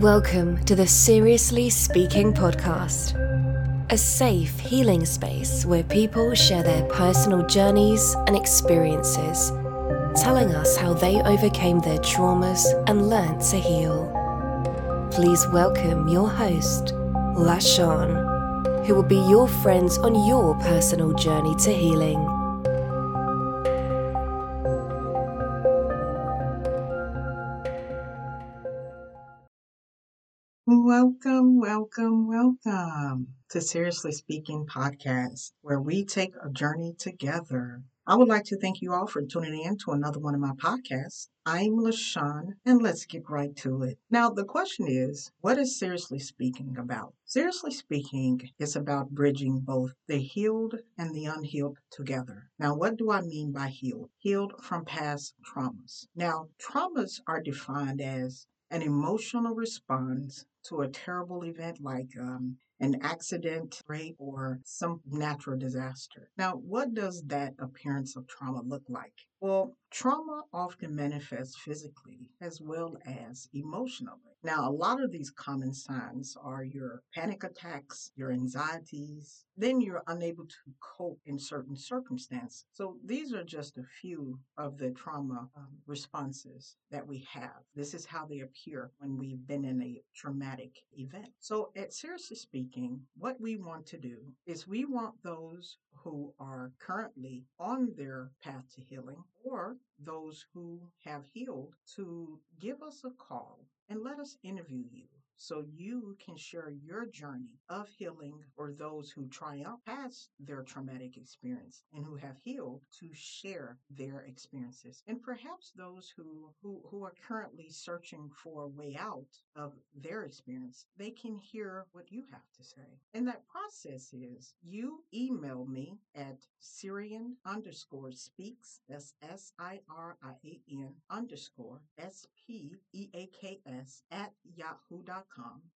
Welcome to the Seriously Speaking podcast, a safe healing space where people share their personal journeys and experiences, telling us how they overcame their traumas and learned to heal. Please welcome your host, LaShawn, who will be your friends on your personal journey to healing. Welcome, welcome, welcome to Seriously Speaking Podcast, where we take a journey together. I would like to thank you all for tuning in to another one of my podcasts. I'm LaShawn, and let's get right to it. Now, the question is what is Seriously Speaking about? Seriously Speaking is about bridging both the healed and the unhealed together. Now, what do I mean by healed? Healed from past traumas. Now, traumas are defined as an emotional response to a terrible event like um, an accident, rape, or some natural disaster. Now, what does that appearance of trauma look like? Well, trauma often manifests physically as well as emotionally. Now, a lot of these common signs are your panic attacks, your anxieties, then you're unable to cope in certain circumstances. So, these are just a few of the trauma um, responses that we have. This is how they appear when we've been in a traumatic event. So, at Seriously Speaking, what we want to do is we want those who are currently on their path to healing or those who have healed to give us a call and let us interview you so you can share your journey of healing or those who triumph past their traumatic experience and who have healed to share their experiences. And perhaps those who who, who are currently searching for a way out of their experience they can hear what you have to say. And that process is you email me at sirian underscore speaks that's s-i-r-i-a-n underscore s-p-e-a-k-s at yahoo.com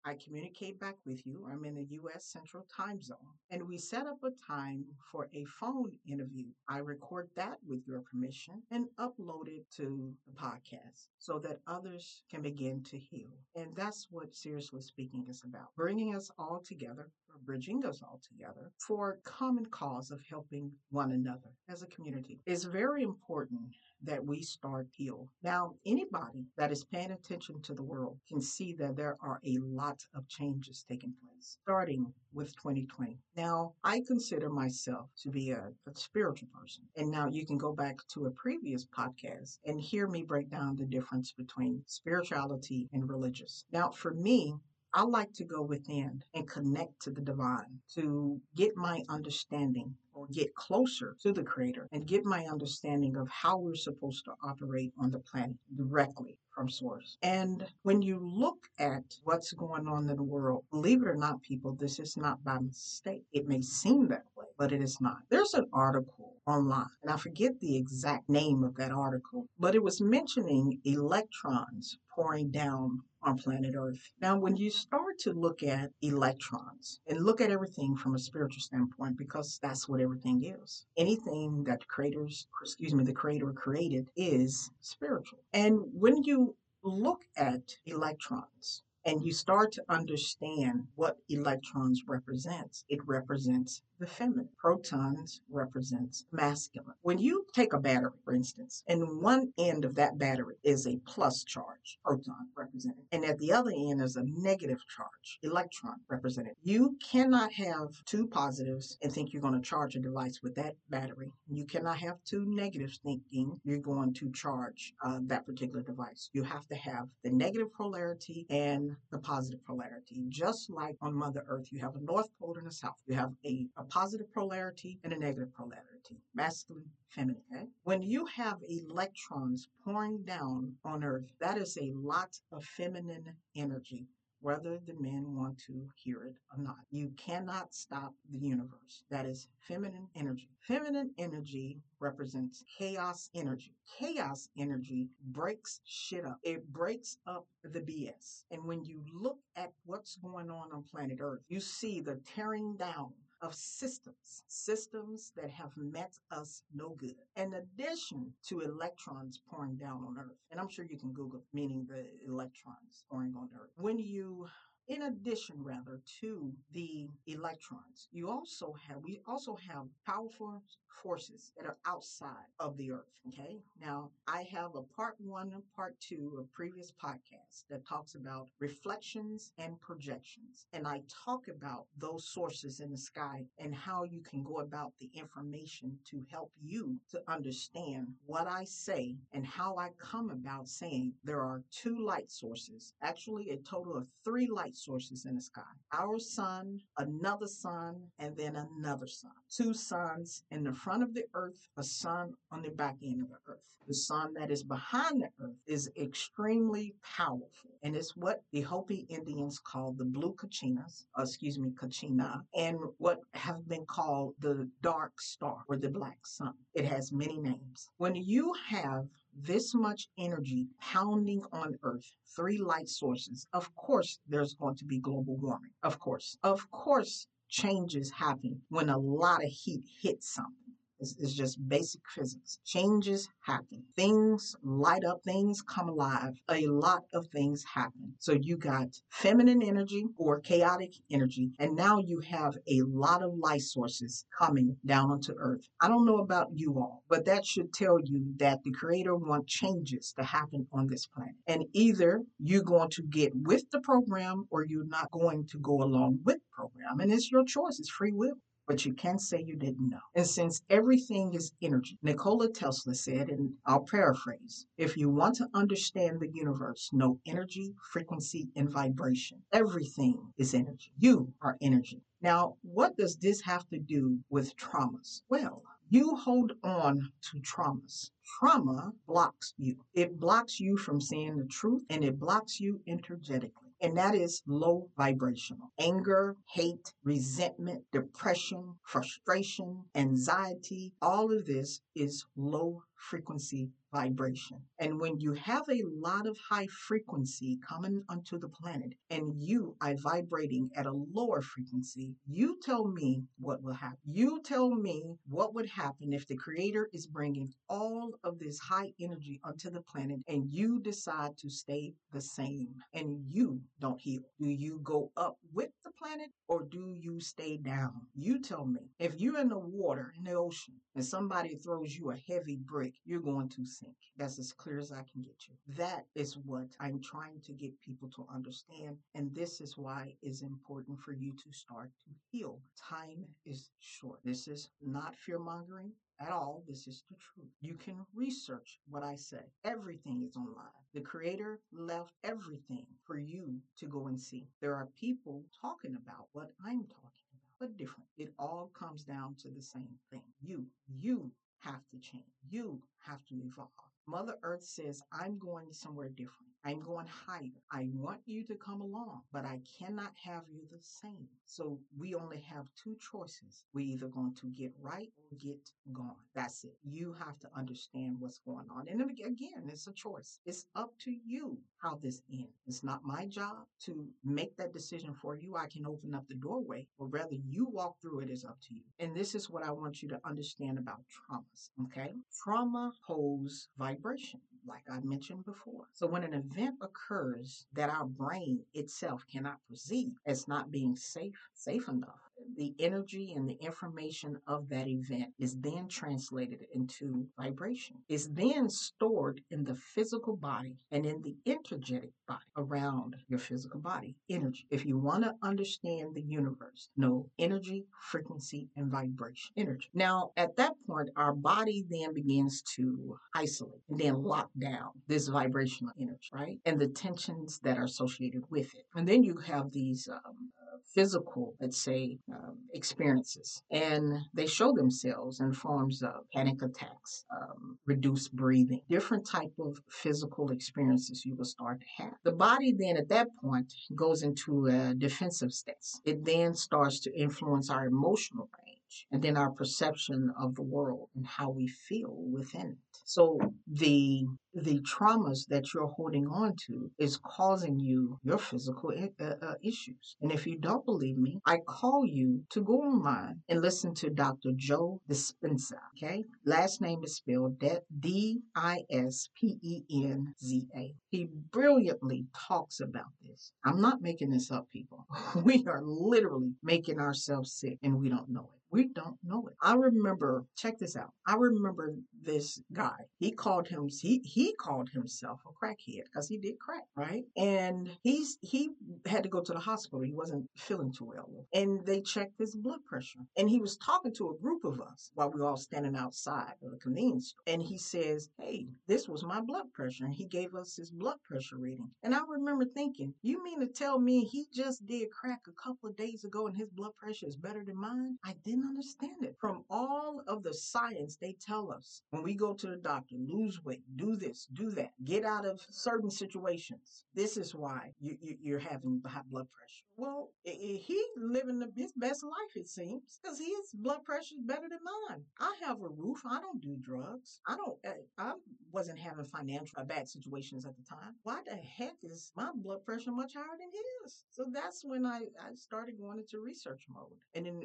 I communicate back with you. I'm in the U.S. Central Time Zone. And we set up a time for a phone interview. I record that with your permission and upload it to the podcast so that others can begin to heal. And that's what Seriously Speaking is about bringing us all together, or bridging us all together for common cause of helping one another as a community. It's very important that we start heal. Now, anybody that is paying attention to the world can see that there are a lot of changes taking place, starting with 2020. Now, I consider myself to be a, a spiritual person. And now you can go back to a previous podcast and hear me break down the difference between spirituality and religious. Now, for me, I like to go within and connect to the divine to get my understanding or get closer to the creator and get my understanding of how we're supposed to operate on the planet directly from source. And when you look at what's going on in the world, believe it or not, people, this is not by mistake. It may seem that way, but it is not. There's an article online, and I forget the exact name of that article, but it was mentioning electrons pouring down on planet Earth. Now, when you start to look at electrons and look at everything from a spiritual standpoint, because that's what everything is, anything that the creators, excuse me, the creator created is spiritual. And when you look at electrons, and you start to understand what electrons represents. It represents the feminine. Protons represents masculine. When you take a battery, for instance, and one end of that battery is a plus charge, proton represented, and at the other end is a negative charge, electron represented. You cannot have two positives and think you're going to charge a device with that battery. You cannot have two negatives thinking you're going to charge uh, that particular device. You have to have the negative polarity and the positive polarity. Just like on Mother Earth, you have a north pole and a south. You have a, a positive polarity and a negative polarity, masculine, feminine. Okay? When you have electrons pouring down on Earth, that is a lot of feminine energy whether the men want to hear it or not. You cannot stop the universe. That is feminine energy. Feminine energy represents chaos energy. Chaos energy breaks shit up. It breaks up the BS. And when you look at what's going on on planet Earth, you see the tearing down of systems, systems that have met us no good, in addition to electrons pouring down on Earth. And I'm sure you can Google meaning the electrons pouring on Earth. When you in addition rather to the electrons you also have we also have powerful forces that are outside of the earth okay? Now i have a part one and part two of previous podcasts that talks about reflections and projections and i talk about those sources in the sky and how you can go about the information to help you to understand what i say and how i come about saying there are two light sources actually a total of three light sources in the sky our sun, another sun, and then another sun. Two suns in the front of the earth, a sun on the back end of the earth. The sun that is behind the earth is extremely powerful, and it's what the Hopi Indians call the blue Kachinas, uh, excuse me, Kachina, and what have been called the dark star or the black sun. It has many names. When you have this much energy pounding on Earth, three light sources, of course there's going to be global warming. Of course. Of course, changes happen when a lot of heat hits something. It's, just basic physics. Changes happen. Things light up, things come alive. A lot of things happen. So you got feminine energy or chaotic energy, and now you have a lot of light sources coming down onto Earth. I don't know about you all, but that should tell you that the Creator wants changes to happen on this planet. And either you're going to get with the program or you're not going to go along with the program. And it's your choice, it's free will but you can't say you didn't know. And since everything is energy, Nikola Tesla said, and I'll paraphrase if you want to understand the universe, know energy, frequency, and vibration. Everything is energy. You are energy. Now, what does this have to do with traumas? Well, you hold on to traumas. Trauma blocks you. It blocks you from seeing the truth and it blocks you energetically and that is low vibrational. Anger, hate, resentment, depression, frustration, anxiety, all of this is low frequency vibration. And when you have a lot of high frequency coming onto the planet and you are vibrating at a lower frequency, you tell me what will happen. You tell me what would happen if the creator is bringing all of this high energy onto the planet and you decide to stay the same and you don't heal. Do you go up with the planet or do you stay down? You tell me. If you're in the water, in the ocean, and somebody throws you a heavy brick, you're going to sink. That's as clear as I can get you. That is what I'm trying to get people to understand. And this is why it's important for you to start to heal. Time is short. This is not fear mongering at all. This is the truth. You can research what I say. Everything is online. The Creator left everything for you to go and see. There are people talking about what I'm talking about, but different. It all comes down to the same thing. You, you have to change. You have to evolve. Mother Earth says, I'm going somewhere different. I'm going higher. I want you to come along, but I cannot have you the same. So we only have two choices. We're either going to get right or get gone. That's it. You have to understand what's going on. And again, it's a choice. It's up to you how this ends. It's not my job to make that decision for you. I can open up the doorway, or rather, you walk through it is up to you. And this is what I want you to understand about traumas. Okay? Trauma holds vibration like I mentioned before. So when an event occurs that our brain itself cannot perceive as not being safe, safe enough, the energy and the information of that event is then translated into vibration. Is then stored in the physical body and in the energetic body around your physical body. Energy. If you want to understand the universe, know energy, frequency, and vibration. Energy. Now, at that point, our body then begins to isolate and then lock down this vibrational energy, right? And the tensions that are associated with it. And then you have these um, physical, let's say, um, experiences. And they show themselves in forms of panic attacks, um, reduced breathing, different type of physical experiences you will start to have. The body then at that point goes into a defensive stance. It then starts to influence our emotional range and then our perception of the world and how we feel within it. So the the traumas that you're holding on to is causing you your physical uh, uh, issues. And if you don't believe me, I call you to go online and listen to Dr. Joe Dispenza. Okay, last name is spelled D I S P E N Z A. He brilliantly talks about this. I'm not making this up, people. We are literally making ourselves sick and we don't know it. We don't know it. I remember, check this out. I remember this guy. He called him he he called himself a crackhead because he did crack, right? And he's he had to go to the hospital. He wasn't feeling too well. And they checked his blood pressure. And he was talking to a group of us while we were all standing outside of the convenience store. And he says, Hey, this was my blood pressure. And he gave us his blood pressure reading. And I remember thinking, You mean to tell me he just did crack a couple of days ago and his blood pressure is better than mine? I didn't didn't understand it. From all of the science they tell us when we go to the doctor, lose weight, do this, do that, get out of certain situations. This is why you, are having high blood pressure. Well, he living his best life, it seems, because his blood pressure is better than mine. I have a roof. I don't do drugs. I don't. Eh, I wasn't having financial uh, bad situations at the time. Why the heck is my blood pressure much higher than his? So that's when I, I started going into research mode, and then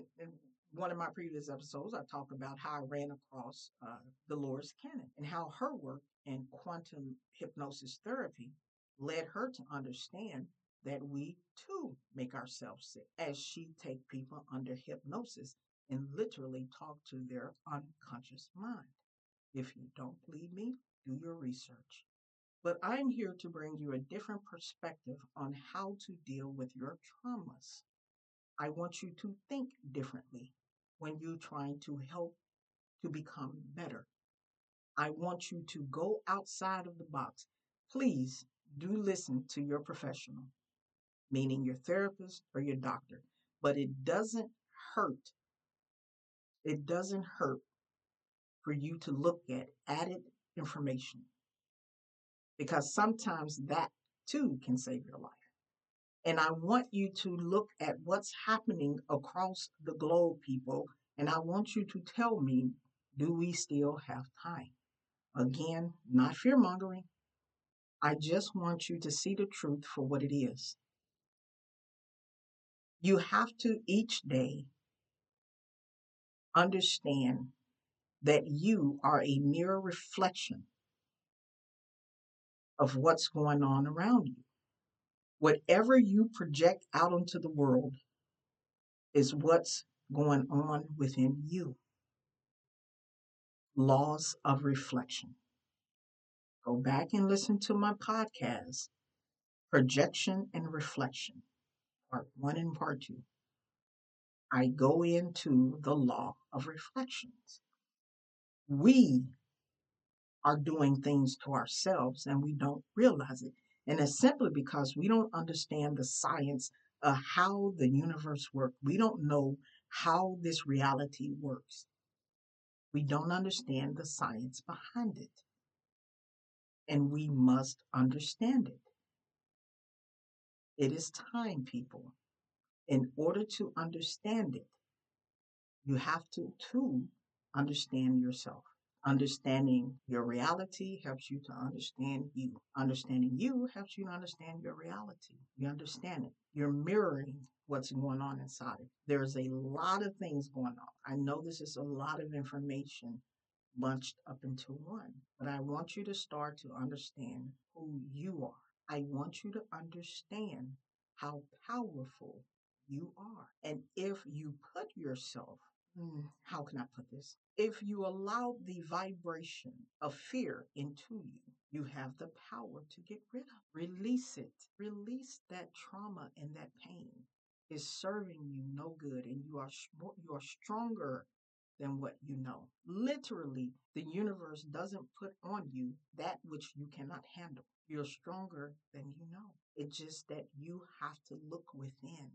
one of my previous episodes, I talked about how I ran across uh, Dolores Cannon and how her work in quantum hypnosis therapy led her to understand that we too make ourselves sick as she take people under hypnosis and literally talk to their unconscious mind. If you don't believe me, do your research. But I'm here to bring you a different perspective on how to deal with your traumas. I want you to think differently when you're trying to help to become better. I want you to go outside of the box. Please do listen to your professional, meaning your therapist or your doctor, but it doesn't hurt. It doesn't hurt for you to look at added information because sometimes that too can save your life. And I want you to look at what's happening across the globe, people. And I want you to tell me, do we still have time? Again, not fear mongering. I just want you to see the truth for what it is. You have to each day understand that you are a mirror reflection of what's going on around you. Whatever you project out into the world is what's going on within you. Laws of reflection. Go back and listen to my podcast, Projection and Reflection, part one and part two. I go into the law of reflections. We are doing things to ourselves and we don't realize it. And it's simply because we don't understand the science of how the universe works. We don't know how this reality works. We don't understand the science behind it. And we must understand it. It is time, people. In order to understand it, you have to, too, understand yourself. Understanding your reality helps you to understand you. Understanding you helps you to understand your reality. You understand it. You're mirroring what's going on inside. There's a lot of things going on. I know this is a lot of information bunched up into one, but I want you to start to understand who you are. I want you to understand how powerful you are. And if you put yourself Hmm, how can I put this? If you allow the vibration of fear into you, you have the power to get rid of. Release it. Release that trauma and that pain is serving you no good and you are you are stronger than what you know. Literally, the universe doesn't put on you that which you cannot handle. You're stronger than you know. It's just that you have to look within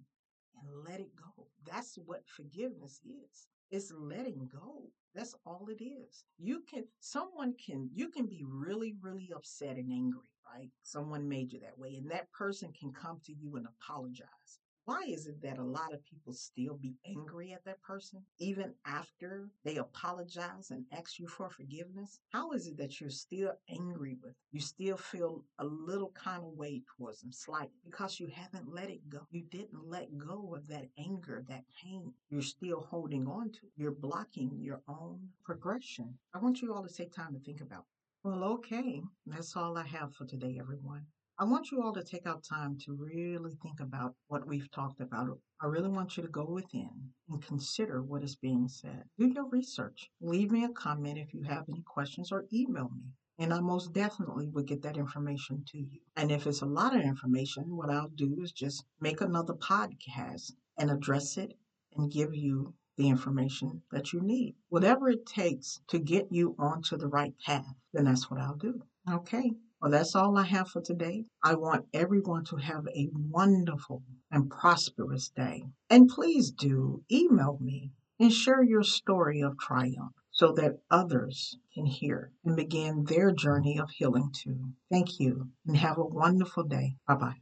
and let it go. That's what forgiveness is. It's letting go. That's all it is. You can, someone can, you can be really, really upset and angry, right? Someone made you that way, and that person can come to you and apologize. Why is it that a lot of people still be angry at that person even after they apologize and ask you for forgiveness? How is it that you're still angry with? You still feel a little kind of way towards them, slight, because you haven't let it go. You didn't let go of that anger, that pain. You're still holding on to. You're blocking your own progression. I want you all to take time to think about. Well, okay, that's all I have for today, everyone. I want you all to take out time to really think about what we've talked about. I really want you to go within and consider what is being said. Do your research. Leave me a comment if you have any questions or email me. And I most definitely will get that information to you. And if it's a lot of information, what I'll do is just make another podcast and address it and give you the information that you need. Whatever it takes to get you onto the right path, then that's what I'll do. Okay. Well, that's all I have for today. I want everyone to have a wonderful and prosperous day. And please do email me and share your story of triumph so that others can hear and begin their journey of healing too. Thank you and have a wonderful day. Bye bye.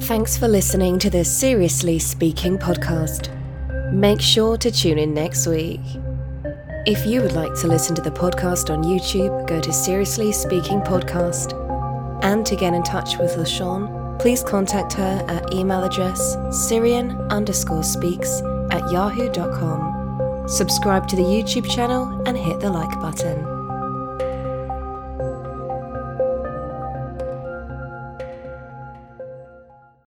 Thanks for listening to the Seriously Speaking podcast. Make sure to tune in next week. If you would like to listen to the podcast on YouTube, go to Seriously Speaking Podcast. And to get in touch with LaShawn, please contact her at email address sirian underscore speaks at yahoo.com. Subscribe to the YouTube channel and hit the like button.